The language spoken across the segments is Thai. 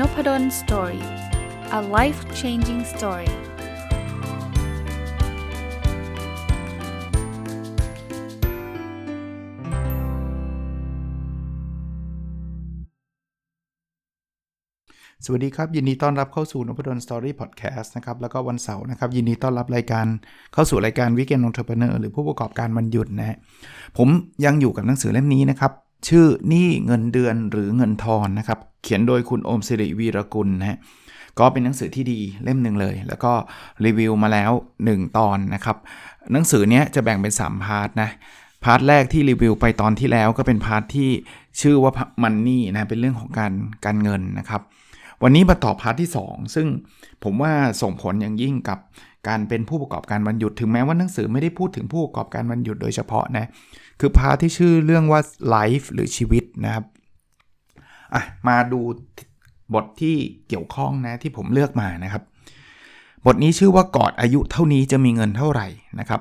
Nopadol story a life changing story สวัสดีครับ ยินดีต้อนรับเข้าสู่นพดล story podcast นะครับแล้วก็วันเสาร์นะครับ ยินดีต้อนรับรายการเข้าสู่รายการ weekend entrepreneur หรือผู้ประกอบการวันหยุดนะฮะผมยังอยู่กับหนังสือเล่มนี้นะครับ ชื่อนี่เงินเดือนหรือเงินทอนนะครับ เขียนโดยคุณโอมสิริวีรกุลนะฮะก็เป็นหนังสือที่ดีเล่มหนึ่งเลย แล้วก็รีวิวมาแล้ว 1 ตอนนะครับ หนังสือเนี้ยจะแบ่งเป็น 3 part นะ part แรกที่รีวิวไปตอนที่แล้วก็เป็น part ที่ชื่อว่า money นะเป็นเรื่องของการการเงินนะครับ วันนี้มาต่อ part ที่ 2 ซึ่งผมว่าส่งผลอย่างยิ่งกับการเป็นผู้ประกอบการวันหยุดถึงแม้ว่าหนังสือไม่ได้พูดถึงผู้ประกอบการวันหยุดโดยเฉพาะนะ คือ part ที่ชื่อเรื่องว่า life หรือชีวิตนะครับอะมาดูบทที่เกี่ยวข้องนะที่ผมเลือกมานะครับ บทนี้ชื่อว่ากอดอายุเท่านี้จะมีเงินเท่าไหร่นะครับ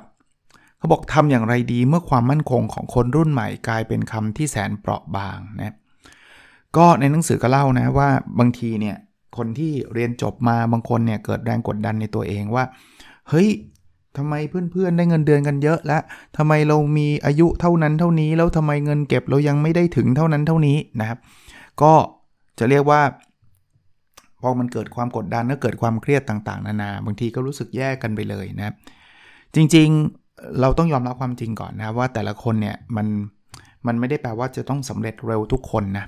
เขาบอกทำอย่างไรดีเมื่อความมั่นคงของคนรุ่นใหม่กลายเป็นคำที่แสนเปราะบางนะก็ในหนังสือก็เล่านะว่าบางทีเนี่ยคนที่เรียนจบมาบางคนเนี่ยเกิดแรงกดดันในตัวเองว่า เฮ้ย ทำไมเพื่อนๆได้เงินเดือนกันเยอะแล้วทำไมเรามีอายุเท่านั้นเท่านี้ แล้วทำไมเงินเก็บเรายังไม่ได้ถึงเท่านั้นเท่านี้นะครับ ก็จะเรียกว่าพอมันเกิดความกดดันแล้วเกิดความเครียดต่างๆ นานา บางทีก็รู้สึกแย่กันไปเลยนะจริงๆเราต้องยอมรับความจริงก่อนนะว่าแต่ละคนเนี่ยมันมันไม่ได้แปลว่าจะต้องสำเร็จเร็วทุกคนนะ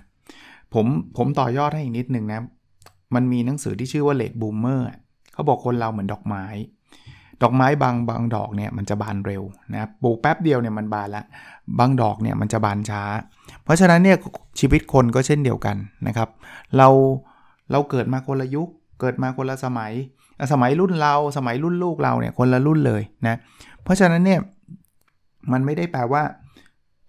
ผมผมต่อยอดให้อีกนิดนึงนะมันมีหนังสือที่ชื่อว่าเลดบูมเมอร์เขาบอกคนเราเหมือนดอกไม้ ดอกไม้บางบางดอกเนี่ยมันจะบานเร็วนะปลูกแป๊บเดียวเนี่ยมันบานละบางดอกเนี่ยมันจะบานช้า เพราะฉะนั้นเนี่ยชีวิตคนก็เช่นเดียวกันนะครับ เราเราเกิดมาคนละยุค เกิดมาคนละสมัย สมัยรุ่นเราสมัยรุ่นลูกเราเนี่ยคนละรุ่นเลยนะเพราะฉะนั้นเนี่ยมันไม่ได้แปลว่า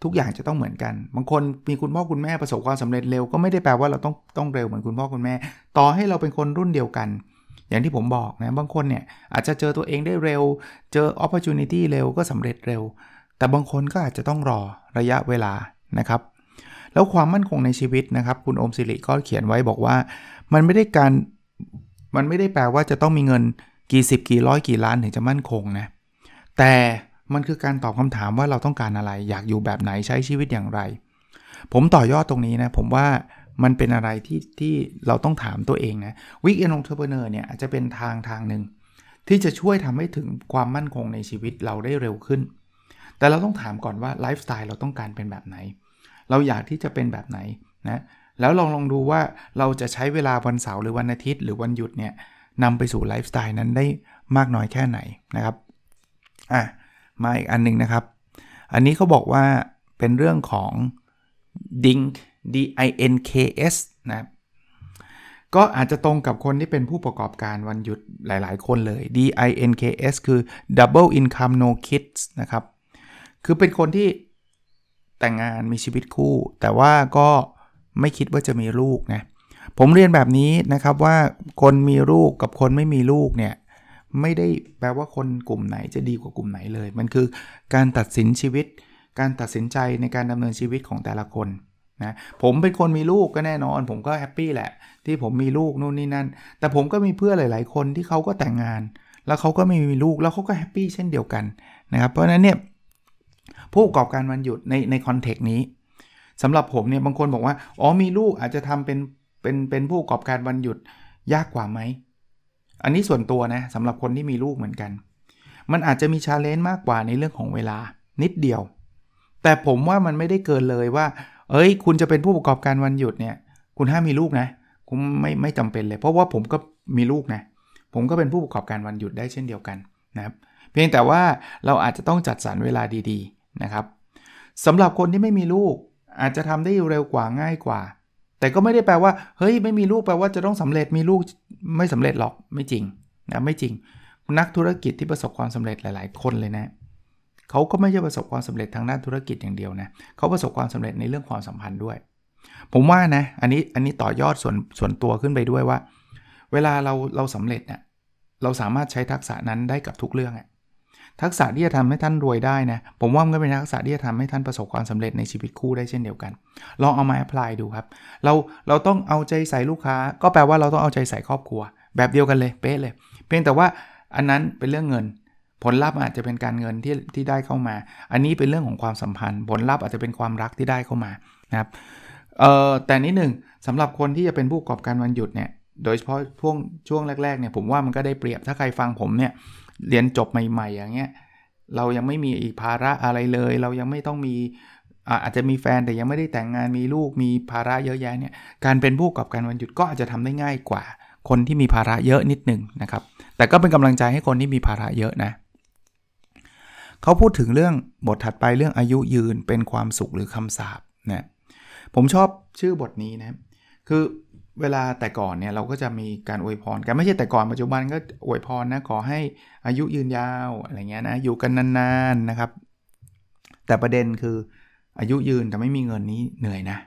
ทุกอย่างจะต้องเหมือนกัน บางคนมีคุณพ่อคุณแม่ประสบความสำเร็จเร็วก็ไม่ได้แปลว่าเราต้องต้องเร็วเหมือนคุณพ่อคุณแม่ ต่อให้เราเป็นคนรุ่นเดียวกัน อย่างที่ผมบอกนะ บางคนเนี่ยอาจจะเจอตัวเองได้เร็ว เจอ opportunity เร็วก็สำเร็จเร็ว แต่บางคนก็อาจจะต้องรอระยะเวลานะครับ แล้วความมั่นคงในชีวิตนะครับ คุณอมสิริก็เขียนไว้บอกว่า มันไม่ได้การมันไม่ได้แปลว่าจะต้องมีเงินกี่สิบกี่ร้อยกี่ล้านถึงจะมั่นคงนะแต่มันคือการตอบคำถามว่าเราต้องการอะไร อยากอยู่แบบไหนใช้ชีวิตอย่างไร ผมต่อยอดตรงนี้นะ ผมว่า มันเป็นอะไรที่ที่เราต้องถามตัวเองนะweekend entrepreneur เนี่ยอาจจะเป็นทางทางหนึ่งที่จะช่วยทำให้ถึงความมั่นคงในชีวิตเราได้เร็วขึ้น แต่เราต้องถามก่อนว่าไลฟ์สไตล์เราต้องการเป็นแบบไหน เราอยากที่จะเป็นแบบไหนนะแล้วลองลองดูว่าเราจะใช้เวลาวันเสาร์หรือวันอาทิตย์ หรือวันหยุดเนี่ยนำไปสู่ไลฟ์สไตล์นั้นได้มากน้อยแค่ไหนนะครับอะมาอีกอันนึงนะครับ อันนี้เขาบอกว่าเป็นเรื่องของ Dink D I N K S นะก็อาจจะตรงกับคนที่เป็นผู้ประกอบการวันหยุดหลาย ๆ คนเลย D I N K S คือ Double Income No Kids นะครับ คือเป็นคนที่แต่งงานมีชีวิตคู่ แต่ว่าก็ไม่คิดว่าจะมีลูกนะ ผมเรียนแบบนี้นะครับว่าคนมีลูกกับคนไม่มีลูกเนี่ย ไม่ได้แปลว่าคนกลุ่มไหนจะดีกว่ากลุ่มไหนเลย มันคือการตัดสินชีวิต การตัดสินใจในการดำเนินชีวิตของแต่ละคน นะผมเป็นคนมีลูกก็แน่นอน ผมก็ happy แหละ ที่ผมมีลูกนู่นนี่นั่น แต่ผมก็มีเพื่อนหลาย ๆ คนที่เขาก็แต่งงาน แล้วเขาก็ไม่มีลูกแล้วเขาก็ happy เช่นเดียวกันนะครับเพราะฉะนั้นเนี่ยผู้ประกอบการวันหยุดในใน context นี้สำหรับผมเนี่ยบางคนบอกว่าอ๋อมีลูกอาจจะทำเป็นเป็นเป็นผู้ประกอบการวันหยุดยากกว่าไหมอันนี้ส่วนตัวนะสำหรับคนที่มีลูกเหมือนกัน มันอาจจะมีชาเลนจ์มากกว่าในเรื่องของเวลานิดเดียว แต่ผมว่ามันไม่ได้เกินเลยว่า เอ้ย คุณจะเป็นผู้ประกอบการวันหยุดเนี่ย คุณห้ามมีลูกนะคุณไม่ไม่จำเป็นเลย เพราะว่าผมก็มีลูกนะ ผมก็เป็นผู้ประกอบการวันหยุดได้เช่นเดียวกันนะครับ เพียงแต่ว่าเราอาจจะต้องจัดสรรเวลาดีๆนะครับสำหรับคนที่ไม่มีลูกอาจจะทำได้เร็วกว่าง่ายกว่า แต่ก็ไม่ได้แปลว่า เฮ้ย ไม่มีลูกแปลว่าจะต้องสำเร็จมีลูกไม่สำเร็จหรอกไม่จริงนะไม่จริงนักธุรกิจที่ประสบความสำเร็จหลาย ๆ คนเลยนะ เขาก็ไม่ใช่ประสบความสำเร็จทางด้านธุรกิจอย่างเดียวนะเขาประสบความสำเร็จในเรื่องความสัมพันธ์ด้วย ผมว่านะอันนี้อันนี้ต่อยอดส่วนส่วนตัวขึ้นไปด้วยว่า เวลาเราเราสำเร็จเนะี่ยเราสามารถใช้ทักษะนั้นได้กับทุกเรื่องอะทักษะที่จะทำให้ท่านรวยได้นะผมว่ามันก็เป็นทักษะที่จะทำให้ท่านประสบความสำเร็จในชีวิตคู่ได้เช่นเดียวกัน ลองเอามาแอพพลายดูครับ เราเราต้องเอาใจใส่ลูกค้า ก็แปลว่าเราต้องเอาใจใส่ครอบครัว แบบเดียวกันเลยเป๊ะเลย เพียงแต่ว่าอันนั้นเป็นเรื่องเงิน ผลลัพธ์อาจจะเป็นการเงินที่ที่ได้เข้ามา อันนี้เป็นเรื่องของความสัมพันธ์ ผลลัพธ์อาจจะเป็นความรักที่ได้เข้ามานะครับเอ่อแต่นิดหนึ่งสำหรับคนที่จะเป็นผู้ประกอบการวันหยุดเนี่ยโดยเฉพาะช่วงช่วงแรกๆเนี่ยผมว่ามันก็ได้เปรียบถ้าใครฟังผมเนี่ยเรียนจบใหม่ ๆ อย่างเงี้ยเรายังไม่มีอีกภาระอะไรเลย เรายังไม่ต้องมีอาจจะมีแฟนแต่ยังไม่ได้แต่งงานมีลูกมีภาระเยอะแยะเนี่ยการเป็นผู้ประกอบการวันหยุดก็อาจจะทำได้ง่ายกว่า คนที่มีภาระเยอะนิดหนึ่งนะครับแต่ก็เป็นกำลังใจให้คนที่มีภาระเยอะนะ เขาพูดถึงเรื่องบทถัดไปเรื่องอายุยืนเป็นความสุขหรือคำสาปนะผมชอบชื่อบทนี้นะคือเวลาแต่ก่อนเนี่ยเราก็จะมีการอวยพรกันไม่ใช่แต่ก่อนปัจจุบันก็อวยพรนะขอให้อายุยืนยาวอะไรเงี้ยนะอยู่กันนานๆนะครับ แต่ประเด็นคืออายุยืนแต่ไม่มีเงินนี้เหนื่อยนะ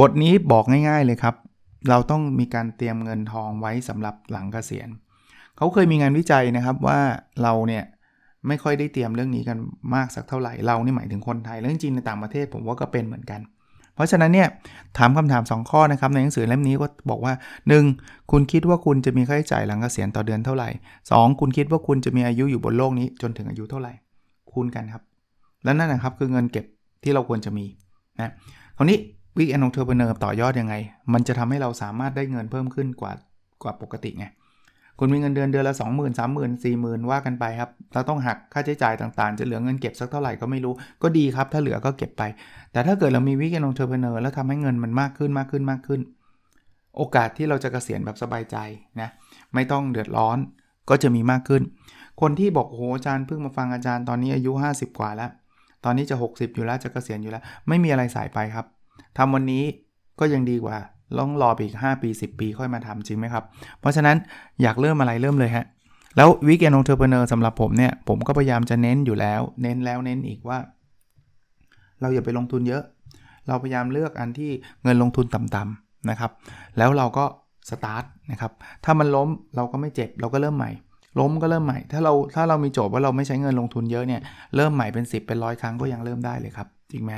บทนี้บอกง่ายๆเลยครับ เราต้องมีการเตรียมเงินทองไว้สำหรับหลังเกษียณเขาเคยมีงานวิจัยนะครับว่าเราเนี่ย ไม่ค่อยได้เตรียมเรื่องนี้กันมากสักเท่าไหร่เรานี่หมายถึงคนไทยแล้วจริงในต่างประเทศผมว่าก็เป็นเหมือนกัน เพราะฉะนั้นเนี่ยถามคำถาม 2 ข้อนะครับในหนังสือเล่มนี้ก็บอกว่า 1. คุณคิดว่าคุณจะมีค่าใช้จ่ายหลังเกษียณต่อเดือนเท่าไหร่ 2. คุณคิดว่าคุณจะมีอายุอยู่บนโลกนี้จนถึงอายุเท่าไหร่ คูณกันครับ และนั่นนะครับคือเงินเก็บที่เราควรจะมีนะคราวนี้ weekend entrepreneur ต่อยอดยังไง มันจะทำให้เราสามารถได้เงินเพิ่มขึ้นกว่ากว่าปกติไง คุณมีเงินเดือนเดือนละ 20,000 30,000 40,000 ว่ากันไปครับเราต้องหักค่าใช้จ่ายต่างๆ จะเหลือเงินเก็บสักเท่าไหร่ก็ไม่รู้ ก็ดีครับ ถ้าเหลือก็เก็บไป แต่ถ้าเกิดเรามี weekend entrepreneur แล้วทำให้เงินมันมากขึ้นมากขึ้นมากขึ้น โอกาสที่เราจะเกษียณแบบสบายใจนะ ไม่ต้องเดือดร้อน ก็จะมีมากขึ้น คนที่บอกโอ้อาจารย์เพิ่งมาฟังอาจารย์ตอนนี้อายุ 50 กว่าแล้ว ตอนนี้จะ 60 อยู่แล้วจะเกษียณอยู่แล้ว ไม่มีอะไรสายไปครับทำวันนี้ก็ยังดีกว่า ต้องรอไปอีก 5 ปี 10 ปีค่อยมาทำจริงไหมครับ เพราะฉะนั้นอยากเริ่มอะไรเริ่มเลยฮะ แล้ววิกแอนองเทอร์เพเนอร์สำหรับผมเนี่ย ผมก็พยายามจะเน้นอยู่แล้ว เน้นแล้วเน้นอีกว่า เราอย่าไปลงทุนเยอะ เราพยายามเลือกอันที่เงินลงทุนต่ำๆนะครับ แล้วเราก็สตาร์ทนะครับ ถ้ามันล้มเราก็ไม่เจ็บ เราก็เริ่มใหม่ ล้มก็เริ่มใหม่ ถ้าเราถ้าเรามีโจทย์ว่าเราไม่ใช้เงินลงทุนเยอะเนี่ย เริ่มใหม่เป็น 10 เป็นร้อยครั้งก็ยังเริ่มได้เลยครับ จริงไหม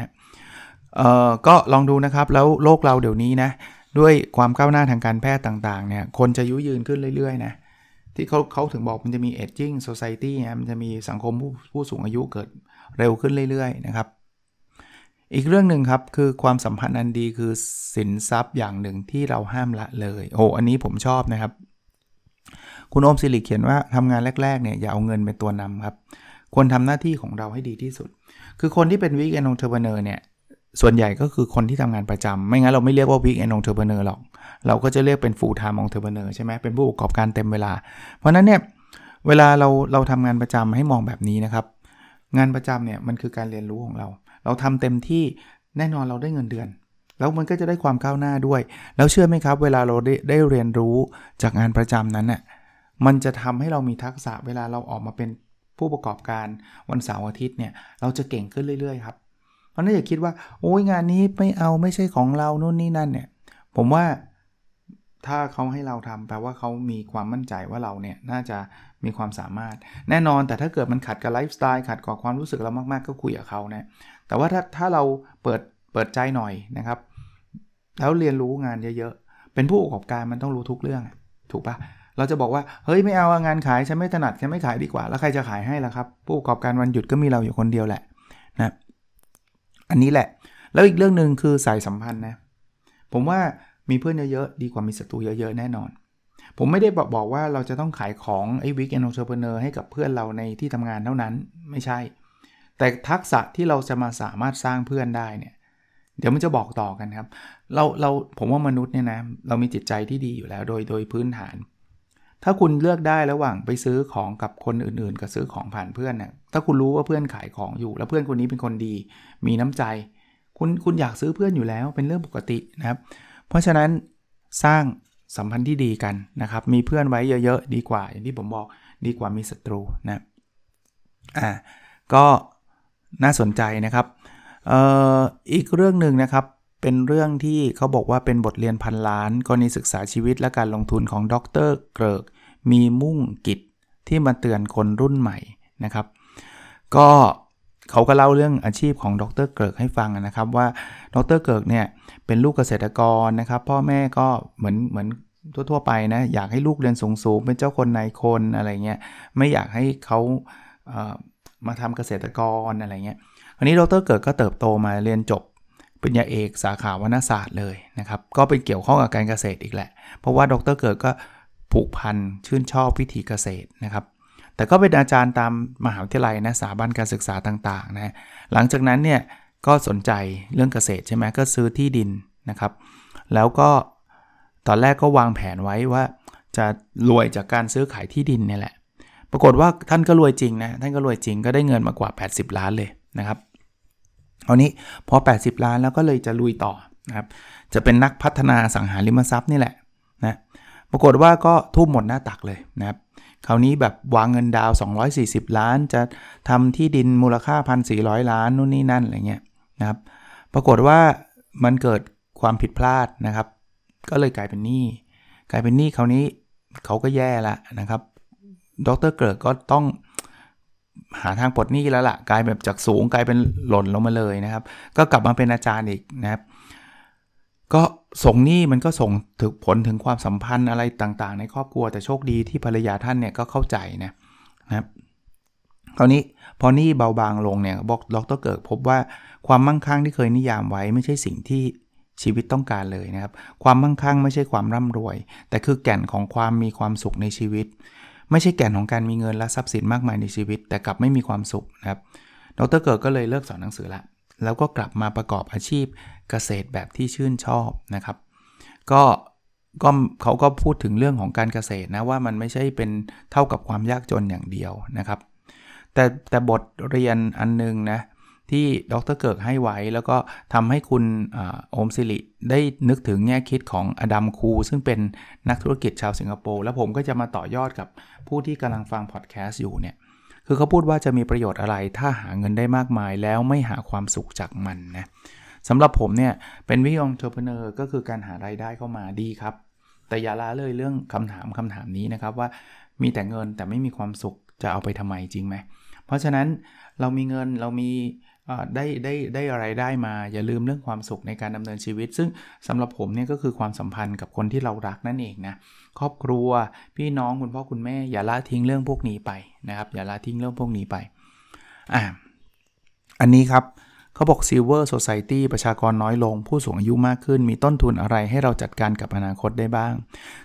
เอ่อ ก็ลองดูนะครับ แล้วโลกเราเดี๋ยวนี้นะ ด้วยความก้าวหน้าทางการแพทย์ต่างๆเนี่ยคนจะยุยืนขึ้นเรื่อยๆนะที่เขาเขาถึงบอกมันจะมี aging society นะมันจะมีสังคมผู้ผู้สูงอายุเกิดเร็วขึ้นเรื่อยๆนะครับ อีกเรื่องหนึ่งครับคือความสัมพันธ์อันดีคือสินทรัพย์อย่างหนึ่งที่เราห้ามละเลย โอ้อันนี้ผมชอบนะครับ คุณโอมสิริเขียนว่าทำงานแรกๆเนี่ยอย่าเอาเงินเป็นตัวนำครับควรทำหน้าที่ของเราให้ดีที่สุด คือคนที่เป็น weekend entrepreneur เนี่ย ส่วนใหญ่ก็คือคนที่ทำงานประจำไม่งั้นเราไม่เรียกว่า weekend entrepreneur หรอก เราก็จะเรียกเป็น full-time entrepreneur ใช่ไหมเป็นผู้ประกอบการเต็มเวลา เพราะนั้นเนี่ยเวลาเราเราทำงานประจำให้มองแบบนี้นะครับ งานประจำเนี่ยมันคือการเรียนรู้ของเรา เราทำเต็มที่แน่นอนเราได้เงินเดือน แล้วมันก็จะได้ความก้าวหน้าด้วย แล้วเชื่อไหมครับ เวลาเราได้ได้เรียนรู้จากงานประจำนั้นน่ะมันจะทำให้เรามีทักษะเวลาเราออกมาเป็นผู้ประกอบการวันเสาร์อาทิตย์เนี่ยเราจะเก่งขึ้นเรื่อยๆครับ เพราะนั้นอย่าคิดว่า โอ้ยงานนี้ไม่เอาไม่ใช่ของเรานู่นนี่นั่นเนี่ย ผมว่าถ้าเขาให้เราทำแปลว่าเขามีความมั่นใจว่าเราเนี่ยน่าจะมีความสามารถ แน่นอนแต่ถ้าเกิดมันขัดกับไลฟ์สไตล์ขัดกับความรู้สึกเรามากๆ ก็คุยกับเขานะแต่ว่าถ้าถ้าเราเปิดเปิดใจหน่อยนะครับ แล้วเรียนรู้งานเยอะๆ เป็นผู้ประกอบการมันต้องรู้ทุกเรื่อง ถูกปะเราจะบอกว่าเฮ้ยไม่เอางานขายฉันไม่ถนัดฉันไม่ขายดีกว่า แล้วใครจะขายให้ล่ะครับ ผู้ประกอบการวันหยุดก็มีเราอยู่คนเดียวแหละ อันนี้แหละ แล้วอีกเรื่องหนึ่งคือสายสัมพันธ์นะ ผมว่ามีเพื่อนเยอะๆ ดีกว่ามีศัตรูเยอะๆ แน่นอน ผมไม่ได้บอกบอกว่าเราจะต้องขายของไอ้วิกแอนองเทอร์เพเนอร์ให้กับเพื่อนเราในที่ทำงานเท่านั้นไม่ใช่ แต่ทักษะที่เราจะมาสามารถสร้างเพื่อนได้เนี่ยเดี๋ยวมันจะบอกต่อกันครับ เราเราผมว่ามนุษย์เนี่ยนะเรามีจิตใจที่ดีอยู่แล้วโดยโดยพื้นฐาน ถ้าคุณเลือกได้ระหว่างไปซื้อของกับคนอื่นๆ กับซื้อของผ่านเพื่อนเนี่ยถ้าคุณรู้ว่าเพื่อนขายของอยู่ แล้วเพื่อนคนนี้เป็นคนดี มีน้ำใจ คุณคุณอยากซื้อเพื่อนอยู่แล้วเป็นเรื่องปกตินะครับ เพราะฉะนั้นสร้างสัมพันธ์ที่ดีกันนะครับ มีเพื่อนไว้เยอะๆ ดีกว่า อย่างที่ผมบอกดีกว่ามีศัตรูนะอ่าก็น่าสนใจนะครับเอ่ออีกเรื่องหนึ่งนะครับเป็นเรื่องที่เขาบอกว่าเป็นบทเรียนพันล้านกรณีศึกษาชีวิตและการลงทุนของดรเกริก มีมุ่งกิจที่มาเตือนคนรุ่นใหม่นะครับ ก็ เขาก็เล่าเรื่องอาชีพของดร.เกริกให้ฟังนะครับว่าดร.เกริกเนี่ยเป็นลูกเกษตรกรนะครับ พ่อแม่ก็เหมือนเหมือนทั่วๆไปนะอยากให้ลูกเรียนสูงๆเป็นเจ้าคนนายคนอะไรเงี้ยไม่อยากให้เขามาทำเกษตรกรอะไรเงี้ยอันนี้ดร.เกริกก็เติบโตมาเรียนจบปริญญาเอกสาขาวรรณศาสตร์เลยนะครับ ก็เป็นเกี่ยวข้องกับการเกษตรอีกแหละ เพราะว่าดร.เกริกก็ผูกพันชื่นชอบวิถีเกษตรนะครับ แต่ก็เป็นอาจารย์ตามมหาวิทยาลัยนะสถาบันการศึกษาต่างๆนะหลังจากนั้นเนี่ยก็สนใจเรื่องเกษตรใช่ไหมก็ซื้อที่ดินนะครับ แล้วก็ตอนแรกก็วางแผนไว้ว่าจะรวยจากการซื้อขายที่ดินนี่แหละ ปรากฏว่าท่านก็รวยจริงนะ ท่านก็รวยจริงก็ได้เงินมากว่า 80 ล้านเลยนะครับเอานี้พอ 80 ล้านแล้วก็เลยจะลุยต่อนะครับ จะเป็นนักพัฒนาสังหาริมทรัพย์นี่แหละนะ ปรากฏว่าก็ทุ่มหมดหน้าตักเลยนะครับ คราวนี้แบบวางเงินดาว 240 ล้าน จะทำที่ดินมูลค่า 1,400 ล้านนู่นนี่นั่นอะไรเงี้ยนะครับ ปรากฏว่ามันเกิดความผิดพลาดนะครับ ก็เลยกลายเป็นหนี้กลายเป็นหนี้คราวนี้เขาก็แย่ละนะครับ ดรเกิร์กก็ต้องหาทางปลดหนี้แล้วละ่ะกลายแบบจากสูงกลายเป็นหล่นลงมาเลยนะครับ ก็กลับมาเป็นอาจารย์อีกนะครับ ก็ ส่งหนี้มันก็ส่งถึงผลถึงความสัมพันธ์อะไรต่างๆ ในครอบครัวแต่โชคดีที่ภรรยาท่านเนี่ยก็เข้าใจนะนะครับคราวนี้พอหนี้เบาบางลงเนี่ยบอกดรเกิดพบว่าความมั่งคั่งที่เคยนิยามไว้ไม่ใช่สิ่งที่ชีวิตต้องการเลยนะครับ ความมั่งคั่งไม่ใช่ความร่ำรวย แต่คือแก่นของความมีความสุขในชีวิต ไม่ใช่แก่นของการมีเงินและทรัพย์สินมากมายในชีวิต แต่กลับไม่มีความสุขนะครับ ดรเกิดก็เลยเลิกสอนหนังสือละ แล้วก็กลับมาประกอบอาชีพเกษตรแบบที่ชื่นชอบนะครับ ก็ก็เขาก็พูดถึงเรื่องของการเกษตรนะว่ามันไม่ใช่เป็นเท่ากับความยากจนอย่างเดียวนะครับ แต่แต่บทเรียนอันนึงนะที่ดรเกิร์กให้ไว้แล้วก็ทำให้คุณโอมสิริได้นึกถึงแง่คิดของอดัมคูซึ่งเป็นนักธุรกิจชาวสิงคโปร์แล้วผมก็จะมาต่อยอดกับผู้ที่กำลังฟังพอดแคสต์อยู่เนี่ย คือเขาพูดว่าจะมีประโยชน์อะไร ถ้าหาเงินได้มากมายแล้วไม่หาความสุขจากมันนะสำหรับผมเนี่ยเป็น we entrepreneur ก็คือการหารายได้เข้ามาดีครับ แต่อย่าละเลยเรื่องคำถามคำถามนี้นะครับว่ามีแต่เงินแต่ไม่มีความสุขจะเอาไปทำไมจริงไหม เพราะฉะนั้นเรามีเงินเรามีได้ได้ได้อะไรได้มาอย่าลืมเรื่องความสุขในการดำเนินชีวิต ซึ่งสำหรับผมเนี่ยก็คือความสัมพันธ์กับคนที่เรารักนั่นเองนะ ครอบครัว พี่น้องคุณพ่อคุณแม่อย่าละทิ้งเรื่องพวกนี้ไปนะครับ อย่าละทิ้งเรื่องพวกนี้ไปอ่าอันนี้ครับเขาบอก Silver Society ประชากรน้อยลง ผู้สูงอายุมากขึ้น มีต้นทุนอะไรให้เราจัดการกับอนาคตได้บ้าง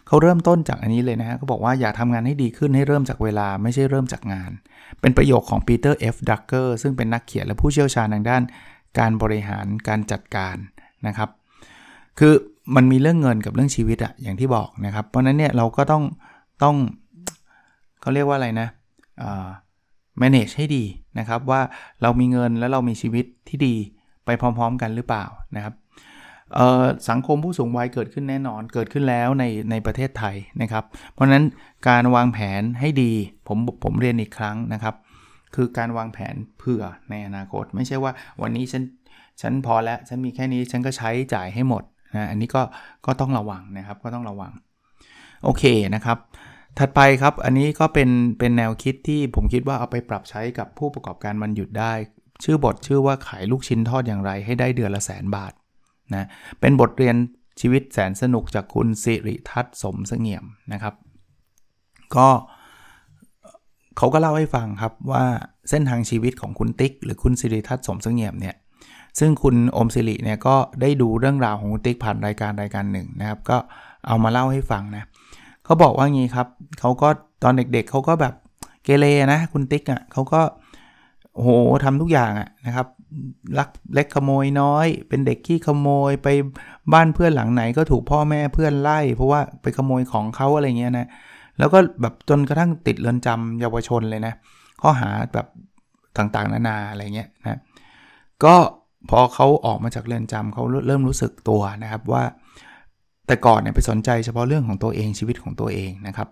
เขาเริ่มต้นจากอันนี้เลยนะฮะเขาบอกว่าอยากทำงานให้ดีขึ้นให้เริ่มจากเวลาไม่ใช่เริ่มจากงาน เป็นประโยคของปีเตอร์เอฟดรักเกอร์ซึ่งเป็นนักเขียนและผู้เชี่ยวชาญทางด้าน การบริหารการจัดการนะครับ คือ มันมีเรื่องเงินกับเรื่องชีวิตอะอย่างที่บอกนะครับ เพราะนั้นเนี่ยเราก็ต้องต้องเขาเรียกว่าอะไรนะ manage ให้ดีนะครับว่าเรามีเงินแล้วเรามีชีวิตที่ดีไปพร้อมๆกันหรือเปล่านะครับสังคมผู้สูงวัยเกิดขึ้นแน่นอนเกิดขึ้นแล้วในในประเทศไทยนะครับ เพราะฉะนั้นการวางแผนให้ดีผมผมเรียนอีกครั้งนะครับ คือการวางแผนเผื่อในอนาคต ไม่ใช่ว่าวันนี้ฉันฉันพอแล้วฉันมีแค่นี้ฉันก็ใช้จ่ายให้หมด นะอันนี้ก็ก็ต้องระวังนะครับก็ต้องระวัง โอเคนะครับ ถัดไปครับอันนี้ก็เป็นเป็นแนวคิดที่ผมคิดว่าเอาไปปรับใช้กับผู้ประกอบการวันหยุดได้ ชื่อบทชื่อว่าขายลูกชิ้นทอดอย่างไร ให้ได้เดือนละแสนบาทนะเป็นบทเรียนชีวิตแสนสนุกจากคุณสิริทัศน์สมเสงี่ยมนะครับ ก็เขาก็เล่าให้ฟังครับว่าเส้นทางชีวิตของคุณติ๊ก หรือคุณสิริทัศน์สมเสงี่ยมเนี่ย ซึ่งคุณอมสิริเนี่ยก็ได้ดูเรื่องราวของคุณติ๊กผ่านรายการรายการหนึ่งนะครับ ก็เอามาเล่าให้ฟังนะเขาบอกว่างี้ครับเขาก็ตอนเด็กๆเขาก็แบบเกเรนะคุณติ๊กอะ่ะเขาก็โหทำทุกอย่างอะ่ะนะครับลักเล็กขโมยน้อย เป็นเด็กขี้ขโมยไปบ้านเพื่อนหลังไหนก็ถูกพ่อแม่เพื่อนไล่ เพราะว่าไปขโมยของเขาอะไรเงี้ยนะแล้วก็แบบจนกระทั่งติดเรือนจำเยาวชนเลยนะข้อหาแบบต่างๆ นานาอะไรเงี้ยนะก็ พอเขาออกมาจากเรือนจำเขาเริ่มรู้สึกตัวนะครับว่า แต่ก่อนเนี่ยไปสนใจเฉพาะเรื่องของตัวเองชีวิตของตัวเองนะครับ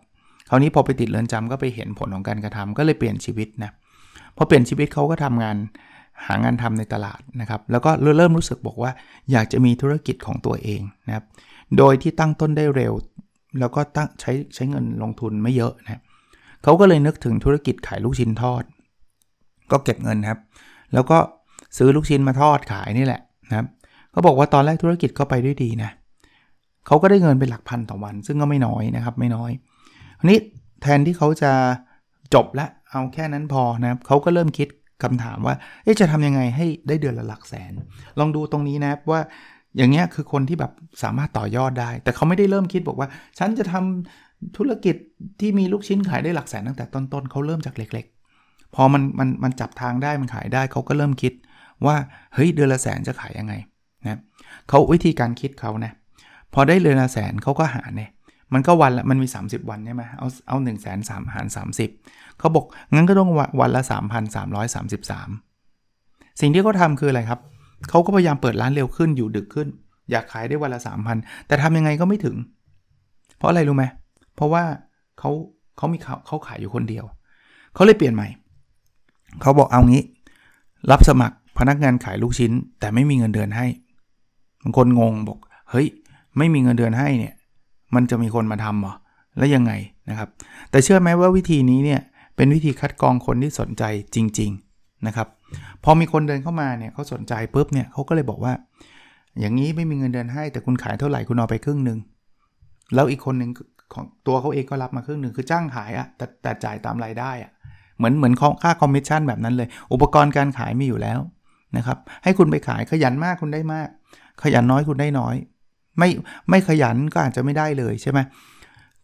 คราวนี้พอไปติดเรือนจำก็ไปเห็นผลของการกระทำก็เลยเปลี่ยนชีวิตนะพอเปลี่ยนชีวิตเขาก็ทำงานหางานทำในตลาดนะครับ แล้วก็เริ่มรู้สึกบอกว่า อยากจะมีธุรกิจของตัวเองนะครับ โดยที่ตั้งต้นได้เร็ว แล้วก็ตั้งใช้ใช้เงินลงทุนไม่เยอะนะเขาก็เลยนึกถึงธุรกิจขายลูกชิ้นทอด ก็เก็บเงินครับ แล้วก็ ซื้อลูกชิ้นมาทอดขายนี่แหละนะครับเขาบอกว่าตอนแรกธุรกิจก็ไปด้วยดีนะเขาก็ได้เงินเป็นหลักพันต่อวัน ซึ่งก็ไม่น้อยนะครับไม่น้อยทีนี้แทนที่เขาจะจบละเอาแค่นั้นพอนะครับเขาก็เริ่มคิดคำถามว่าจะทำยังไงให้ได้เดือนละหลักแสน ลองดูตรงนี้นะครับว่าอย่างเงี้ยคือคนที่แบบสามารถต่อยอดได้ แต่เขาไม่ได้เริ่มคิดบอกว่า ฉันจะทำธุรกิจที่มีลูกชิ้นขายได้หลักแสนตั้งแต่ต้นๆเขาเริ่มจากเล็ก ๆ พอมันมันมันจับทางได้มันขายได้เขาก็เริ่มคิด ว่าเฮ้ยเดือนละแสนจะขายยังไงนะเขาวิธีการคิดเขานะพอได้เดือนละแสนเขาก็หารเนี่ยมันก็วันละมันมี 30 วันใช่ไหมเอาเอา1นึ่งแสนสามหาร30เขาบอกงั้นก็ต้องวันละ 3,333 สิ่งที่เขาทาคืออะไรครับเขาก็พยายามเปิดร้านเร็วขึ้นอยู่ดึกขึ้น อยากขายได้วันละ 3,000 แต่ทำยังไงก็ไม่ถึง เพราะอะไรรู้ไหมเพราะว่าเขาเขามีเขาเขาขายอยู่คนเดียว เขาเลยเปลี่ยนใหม่ เขาบอกเอางี้ รับสมัคร พนักงานขายลูกชิ้น แต่ไม่มีเงินเดือนให้บางคนงงบอก เฮ้ย ไม่มีเงินเดือนให้เนี่ย มันจะมีคนมาทำหรอแล้วยังไงนะครับ แต่เชื่อไหมว่าวิธีนี้เนี่ยเป็นวิธีคัดกรองคนที่สนใจจริง ๆนะครับ พอมีคนเดินเข้ามาเนี่ยเขาสนใจปุ๊บเนี่ยเขาก็เลยบอกว่า อย่างนี้ไม่มีเงินเดือนให้ แต่คุณขายเท่าไหร่คุณเอาไปครึ่งหนึ่งแล้วอีกครึ่งหนึ่งของตัวเขาเองก็รับมาครึ่งหนึ่งคือจ้างขายอะแต่แต่จ่ายตามรายได้อะเหมือนเหมือนค่าคอมมิชชั่นแบบนั้นเลย อุปกรณ์การขายมีอยู่แล้ว นะครับ ให้คุณไปขายขยันมากคุณได้มาก ขยันน้อยคุณได้น้อย ไม่ไม่ขยันก็อาจจะไม่ได้เลยใช่ไหม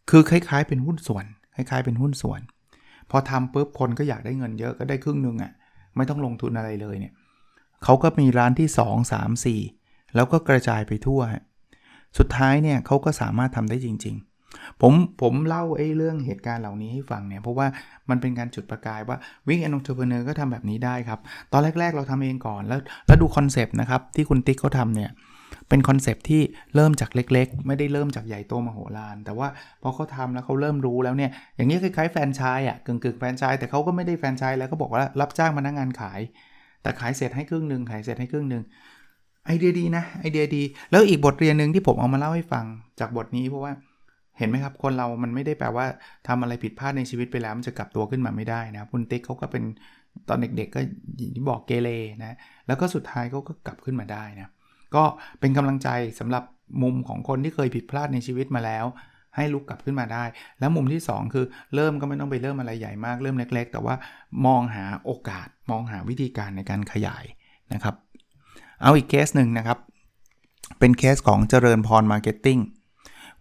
คือคล้าย ๆ เป็นหุ้นส่วน คล้าย ๆ เป็นหุ้นส่วน พอทำปุ๊บคนก็อยากได้เงินเยอะก็ได้ครึ่งหนึ่งอะ่ะไม่ต้องลงทุนอะไรเลยเนี่ยเขาก็มีร้านที่ 2 3 4 แล้วก็กระจายไปทั่ว สุดท้ายเนี่ยเขาก็สามารถทำได้จริง ๆ ผมผมเล่าไอ้เรื่องเหตุการณ์เหล่านี้ให้ฟังเนี่ย เพราะว่ามันเป็นการจุดประกายว่าวิกแอนองเทอร์เพเนอร์ก็ทำแบบนี้ได้ครับ ตอนแรก ๆ เราทำเองก่อนแล้วแล้วดูคอนเซปต์นะครับที่คุณติ๊กเขาทำเนี่ยเป็นคอนเซปต์ที่เริ่มจากเล็กๆ ไม่ได้เริ่มจากใหญ่โตมโหฬารแต่ว่าพอเขาทำแล้วเขาเริ่มรู้แล้วเนี่ยอย่างนี้คล้ายๆแฟรนไชส์อะกึ่งๆแฟรนไชส์แต่เขาก็ไม่ได้แฟรนไชส์แล้วก็บอกว่ารับจ้างพนักงานขาย แต่ขายเสร็จให้ครึ่งหนึ่งขายเสร็จให้ครึ่งหนึ่งไอเดียดีนะไอเดียดี แล้วอีกบทเรียนหนึ่งที่ผมเอามาเล่าให้ฟังจากบทนี้เพราะว่า เห็นไหมครับ คนเรามันไม่ได้แปลว่าทำอะไรผิดพลาดในชีวิตไปแล้ว มันจะกลับตัวขึ้นมาไม่ได้นะคุณติ๊กเขาก็เป็นตอนเด็กๆ ก็บอกเกเรนะแล้วก็สุดท้ายเขาก็กลับขึ้นมาได้นะก็เป็นกำลังใจสำหรับมุมของคนที่เคยผิดพลาดในชีวิตมาแล้ว ให้ลุกกลับขึ้นมาได้ แล้วมุมที่ 2 คือเริ่มก็ไม่ต้องไปเริ่มอะไรใหญ่มากเริ่มเล็ก ๆ แต่ว่ามองหาโอกาสมองหาวิธีการในการขยายนะครับ เอาอีกเคสหนึ่งนะครับ เป็นเคสของเจริญพรมาร์เก็ตติ้ง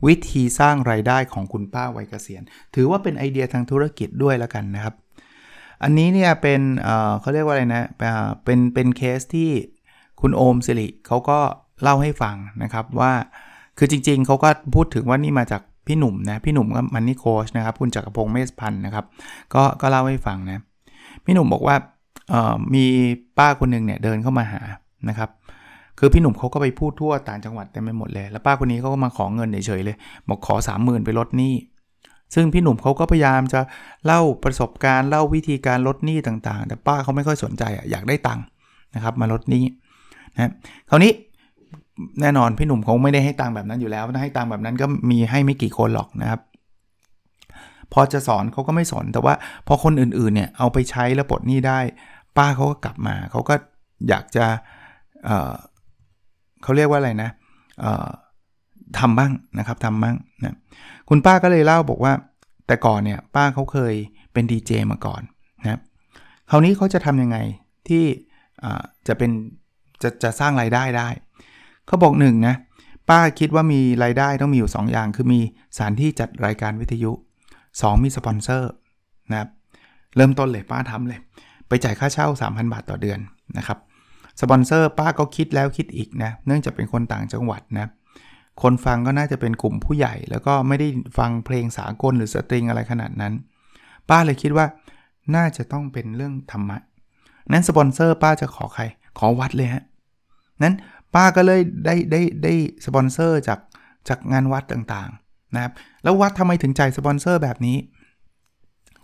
วิธีสร้างรายได้ของคุณป้าวัยเกษียณ ถือว่าเป็นไอเดียทางธุรกิจด้วยแล้วกันนะครับ อันนี้เนี่ยเป็นเเขาเรียกว่าอะไรนะเป็นเป็นเคสที่คุณโอมสิริเขาก็เล่าให้ฟังนะครับว่าคือจริงๆเขาก็พูดถึงว่านี่มาจากพี่หนุ่มนะพี่หนุ่มก็มันนี่โคชนะครับคุณจักรพงศ์เมษพันธ์นะครับก็ก็เล่าให้ฟังนะพี่หนุ่มบอกว่ามีป้าคนหนึ่งเนี่ยเดินเข้ามาหานะครับ คือพี่หนุ่มเขาก็ไปพูดทั่วต่างจังหวัดเต็มไปหมดเลย แล้วป้าคนนี้เขาก็มาขอเงินเฉยๆเลย บอกขอ30,000ไปลดหนี้ ซึ่งพี่หนุ่มเขาก็พยายามจะเล่าประสบการณ์เล่าวิธีการลดหนี้ต่างๆ แต่ป้าเขาไม่ค่อยสนใจอะอยากได้ตังค์นะครับมาลดหนี้นะคราวนี้แน่นอนพี่หนุ่มคงไม่ได้ให้ตังค์แบบนั้นอยู่แล้วถ้าให้ตังค์แบบนั้นก็มีให้ไม่กี่คนหรอกนะครับพอจะสอนเขาก็ไม่สอนแต่ว่าพอคนอื่นๆเนี่ยเอาไปใช้แล้วปลดหนี้ได้ ป้าเขาก็กลับมาเขาก็อยากจะ เขาเรียกว่าอะไรนะทำบ้างนะครับทำบ้างนะคุณป้าก็เลยเล่าบอกว่า แต่ก่อนเนี่ยป้าเขาเคยเป็นดีเจมาก่อนนะคราวนี้เขาจะทำยังไงที่จะเป็นจะจะสร้างรายได้ได้ เขาบอกหนึ่งนะป้าคิดว่ามีรายได้ต้องมีอยู่ 2 อย่าง คือมีสถานที่จัดรายการวิทยุ 2 มีสปอนเซอร์นะครับเริ่มต้นเลยป้าทำเลย ไปจ่ายค่าเช่า 3,000 บาทต่อเดือนนะครับ สปอนเซอร์ป้าก็คิดแล้วคิดอีกนะเนื่องจากเป็นคนต่างจังหวัดนะคนฟังก็น่าจะเป็นกลุ่มผู้ใหญ่ แล้วก็ไม่ได้ฟังเพลงสากลหรือสตริงอะไรขนาดนั้น ป้าเลยคิดว่าน่าจะต้องเป็นเรื่องธรรมะ นั้นสปอนเซอร์ป้าจะขอใคร ขอวัดเลยฮะ นั้นป้าก็เลยได้ได้ได้สปอนเซอร์จากจากงานวัดต่างๆนะครับ แล้ววัดทำไมถึงจ่ายสปอนเซอร์แบบนี้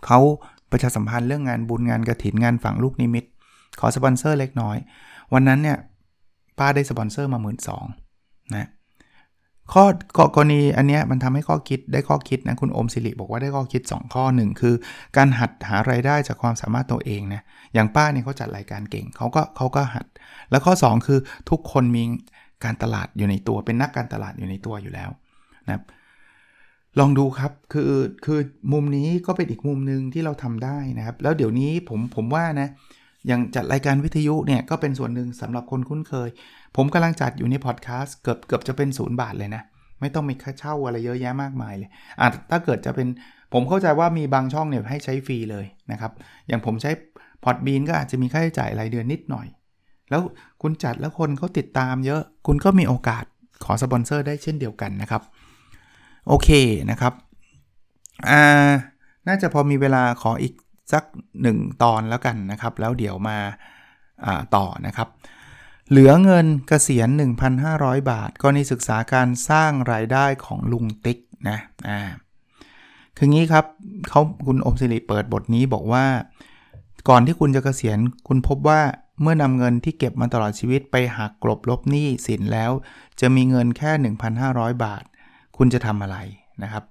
เขาประชาสัมพันธ์เรื่องงานบุญงานกระถินงานฝังลูกนิมิต ขอสปอนเซอร์เล็กน้อย วันนั้นเนี่ยป้าได้สปอนเซอร์มาหมื่นสองนะข้อกรณีอันเนี้ยมันทำให้ข้อคิดได้ข้อคิดนะคุณโอมสิริบอกว่าได้ข้อคิด 2 ข้อหนึ่งคือ การหัดหารายได้จากความสามารถตัวเองนะอย่างป้าเนี่ยเขาจัดรายการเก่งเขาก็เขาก็หัด แล้วข้อ 2 คือทุกคนมีการตลาดอยู่ในตัวเป็นนักการตลาดอยู่ในตัวอยู่แล้วนะลองดูครับคือคือมุมนี้ก็เป็นอีกมุมหนึ่งที่เราทำได้นะครับ แล้วเดี๋ยวนี้ผมผมว่านะ อย่างจัดรายการวิทยุเนี่ยก็เป็นส่วนหนึ่งสำหรับคนคุ้นเคย ผมกำลังจัดอยู่ในพอดแคสต์เกือบเกือบจะเป็นศูนย์บาทเลยนะ ไม่ต้องมีค่าเช่าอะไรเยอะแยะมากมายเลยอะถ้าเกิดจะเป็นผมเข้าใจว่ามีบางช่องเนี่ยให้ใช้ฟรีเลยนะครับ อย่างผมใช้พอดบีนก็อาจจะมีค่าใช้จ่ายรายเดือนนิดหน่อย แล้วคุณจัดแล้วคนเขาติดตามเยอะ คุณก็มีโอกาสขอสปอนเซอร์ได้เช่นเดียวกันนะครับ โอเคนะครับ อ่า น่าจะพอมีเวลาขออีก สัก 1 ตอนแล้วกันนะครับ แล้วเดี๋ยวมาต่อนะครับ เหลือเงินเกษียณ 1,500 บาทกรณีศึกษาการสร้างรายได้ของลุงติ๊กนะอ่าคืองี้ครับเขาคุณอมสิริเปิดบทนี้บอกว่า ก่อนที่คุณจะเกษียณคุณพบว่าเมื่อนำเงินที่เก็บมาตลอดชีวิตไปหักกลบลบหนี้สินแล้ว จะมีเงินแค่ 1,500 บาท คุณจะทำอะไรนะครับ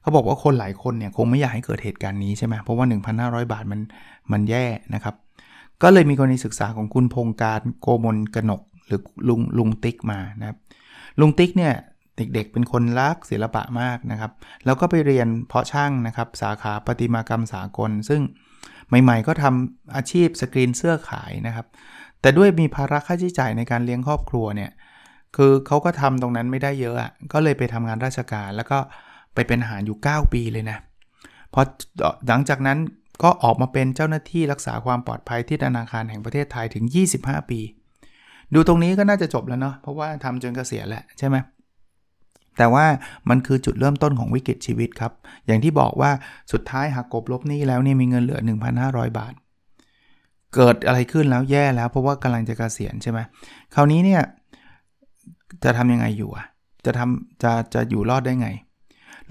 เขาบอกว่าคนหลายคนเนี่ยคงไม่อยากให้เกิดเหตุการณ์นี้ใช่ไหมเพราะว่า 1,500 บาทมันมันแย่นะครับ ก็เลยมีกรณีศึกษาของคุณพงการโกมลกนกหรือลุงลุงติ๊กมานะครับ ลุงติ๊กเนี่ยเด็กๆเป็นคนรักศิลปะมากนะครับ แล้วก็ไปเรียนเพาะช่างนะครับ สาขาประติมากรรมสากล ซึ่งใหม่ๆ ก็ทำอาชีพสกรีนเสื้อขายนะครับ แต่ด้วยมีภาระค่าใช้จ่ายในการเลี้ยงครอบครัวเนี่ย คือเขาก็ทำตรงนั้นไม่ได้เยอะอะก็เลยไปทำงานราชการ แล้วก็ ไปเป็นอาหารอยู่ 9 ปีเลยนะพอหลังจากนั้นก็ออกมาเป็นเจ้าหน้าที่รักษาความปลอดภัยที่ธนาคารแห่งประเทศไทยถึง 25 ปี ดูตรงนี้ก็น่าจะจบแล้วเนาะเพราะว่าทำจนเกษียณแหละใช่ไหมแต่ว่ามันคือจุดเริ่มต้นของวิกฤตชีวิตครับ อย่างที่บอกว่าสุดท้ายหักกบลบนี้แล้วนี่มีเงินเหลือ 1,500 บาท เกิดอะไรขึ้นแล้วแย่แล้ว เพราะว่ากำลังจะเกษียณใช่ไหมคราวนี้เนี่ยจะทำยังไงอยู่อะจะทำจะจะอยู่รอดได้ไง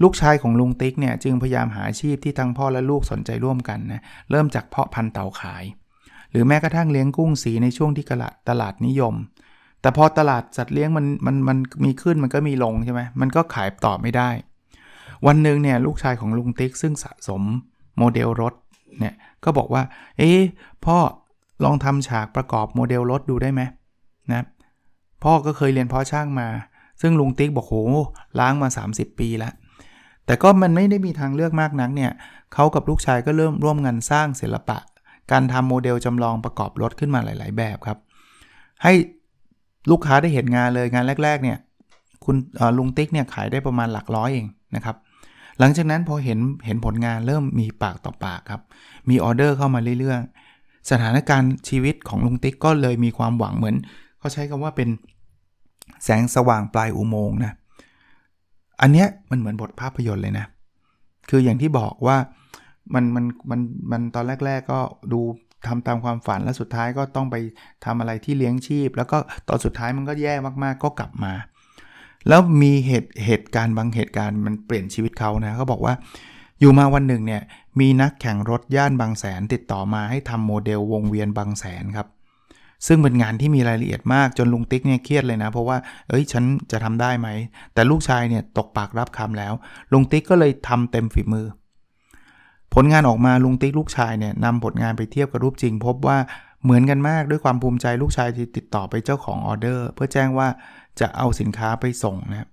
ลูกชายของลุงติ๊กเนี่ยจึงพยายามหาอาชีพที่ทั้งพ่อและลูกสนใจร่วมกันนะเริ่มจากเพาะพันธุ์เต่าขาย หรือแม้กระทั่งเลี้ยงกุ้งสีในช่วงที่ตลาดนิยม แต่พอตลาดสัตว์เลี้ยงมันมันมันมีขึ้นมันก็มีลงใช่ไหมมันก็ขายต่อไม่ได้ วันหนึ่งเนี่ยลูกชายของลุงติ๊กซึ่งสะสมโมเดลรถเนี่ยก็บอกว่า เอ๊พ่อลองทำฉากประกอบโมเดลรถดูได้ไหมนะพ่อก็เคยเรียนเพาะช่างมา ซึ่งลุงติ๊กบอกโหร้างมา 30 ปีแล้ว แต่ก็มันไม่ได้มีทางเลือกมากนักเนี่ยเขากับลูกชายก็เริ่มร่วมงานสร้างศิลปะ การทำโมเดลจำลองประกอบรถขึ้นมาหลาย ๆ แบบครับ ให้ลูกค้าได้เห็นงานเลยงานแรก ๆ เนี่ยคุณลุงติ๊กเนี่ยขายได้ประมาณหลักร้อยเองนะครับ หลังจากนั้นพอเห็นเห็นผลงานเริ่มมีปากต่อปากครับ มีออเดอร์เข้ามาเรื่อยๆ สถานการณ์ชีวิตของลุงติ๊กก็เลยมีความหวังเหมือนเขาใช้คำว่าเป็นแสงสว่างปลายอุโมงค์นะ อันเนี้ยมันเหมือนบทภาพยนตร์เลยนะ คืออย่างที่บอกว่ามันมันมันมันตอนแรก ๆ ก็ดูทำตามความฝันแล้วสุดท้ายก็ต้องไปทำอะไรที่เลี้ยงชีพ แล้วก็ตอนสุดท้ายมันก็แย่มากๆ ก็กลับมา แล้วมีเหตุเหตุการณ์บางเหตุการณ์มันเปลี่ยนชีวิตเขานะเขาบอกว่าอยู่มาวันหนึ่งเนี่ยมีนักแข่งรถย่านบางแสนติดต่อมาให้ทำโมเดลวงเวียนบางแสนครับ ซึ่งเป็นงานที่มีรายละเอียดมากจนลุงติ๊กเนี่ยเครียดเลยนะ เพราะว่าเอ้ยฉันจะทำได้ไหม แต่ลูกชายเนี่ยตกปากรับคำแล้ว ลุงติ๊กก็เลยทำเต็มฝีมือ ผลงานออกมาลุงติ๊กลูกชายเนี่ยนำผลงานไปเทียบกับรูปจริง พบว่าเหมือนกันมากด้วยความภูมิใจลูกชายก็ติดต่อไปเจ้าของออเดอร์ เพื่อแจ้งว่าจะเอาสินค้าไปส่งนะครับ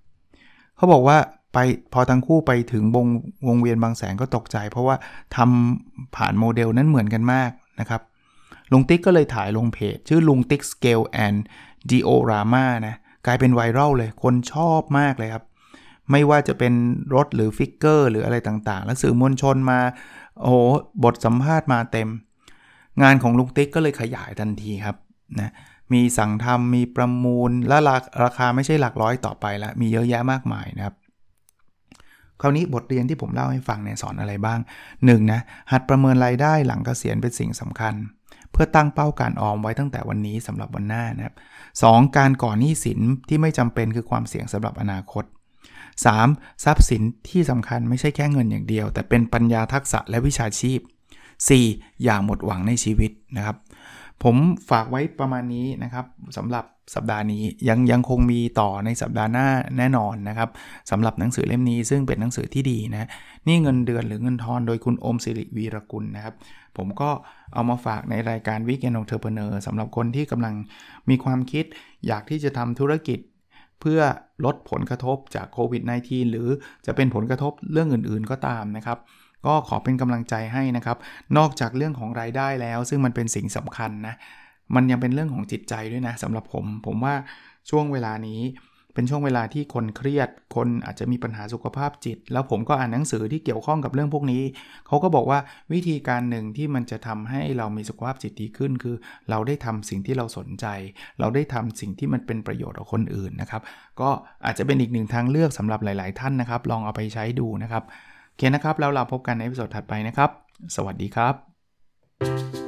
เขาบอกว่าไปพอทั้งคู่ไปถึงวงวงเวียนบางแสนก็ตกใจ เพราะว่าทำผ่านโมเดลนั้นเหมือนกันมากนะครับ ลุงติ๊กก็เลยถ่ายลงเพจ ชื่อลุงติ๊ก Scale and Diorama นะ กลายเป็นไวรัลเลย คนชอบมากเลยครับ ไม่ว่าจะเป็นรถหรือฟิกเกอร์หรืออะไรต่างๆ แล้วสื่อมวลชนมา โอ้บทสัมภาษณ์มาเต็ม งานของลุงติ๊กก็เลยขยายทันทีครับนะมีสั่งทำมีประมูล และราคาไม่ใช่หลักร้อยต่อไปแล้วมีเยอะแยะมากมายนะครับคราวนี้บทเรียนที่ผมเล่าให้ฟังเนี่ยสอนอะไรบ้าง 1. นะหัดประเมินรายได้หลังเกษียณเป็นสิ่งสำคัญ พื่อตั้งเป้าการออมไว้ตั้งแต่วันนี้สำหรับวันหน้านะครับ 2. การก่อหนี้สินที่ไม่จำเป็นคือความเสี่ยงสำหรับอนาคต 3. ทรัพย์สินที่สำคัญไม่ใช่แค่เงินอย่างเดียว แต่เป็นปัญญาทักษะและวิชาชีพ 4. อย่าหมดหวังในชีวิตนะครับ ผมฝากไว้ประมาณนี้นะครับสำหรับสัปดาห์นี้ยังยังคงมีต่อในสัปดาห์หน้าแน่นอนนะครับสำหรับหนังสือเล่มนี้ซึ่งเป็นหนังสือที่ดีนะนี่เงินเดือนหรือเงินทอนโดยคุณอมสิริวีรกุลนะครับ ผมก็เอามาฝากในรายการวิกเกนองเทอร์เพเนอร์สำหรับคนที่กำลังมีความคิด อยากที่จะทำธุรกิจ เพื่อลดผลกระทบจากโควิด -19 หรือจะเป็นผลกระทบเรื่องอื่นๆก็ตามนะครับ ก็ขอเป็นกำลังใจให้นะครับ นอกจากเรื่องของรายได้แล้ว ซึ่งมันเป็นสิ่งสำคัญนะ มันยังเป็นเรื่องของจิตใจด้วยนะสำหรับผม ผมว่าช่วงเวลานี้ เป็นช่วงเวลาที่คนเครียด คนอาจจะมีปัญหาสุขภาพจิต แล้วผมก็อ่านหนังสือที่เกี่ยวข้องกับเรื่องพวกนี้ เขาก็บอกว่าวิธีการหนึ่งที่มันจะทำให้เรามีสุขภาพจิตดีขึ้น คือ เราได้ทำสิ่งที่เราสนใจ เราได้ทำสิ่งที่มันเป็นประโยชน์กับคนอื่นนะครับ ก็อาจจะเป็นอีกหนึ่งทางเลือกสำหรับหลาย ๆ ท่านนะครับ ลองเอาไปใช้ดูนะครับโอเคนะครับ แล้วเราพบกันในวิดีโอถัดไปนะครับ สวัสดีครับ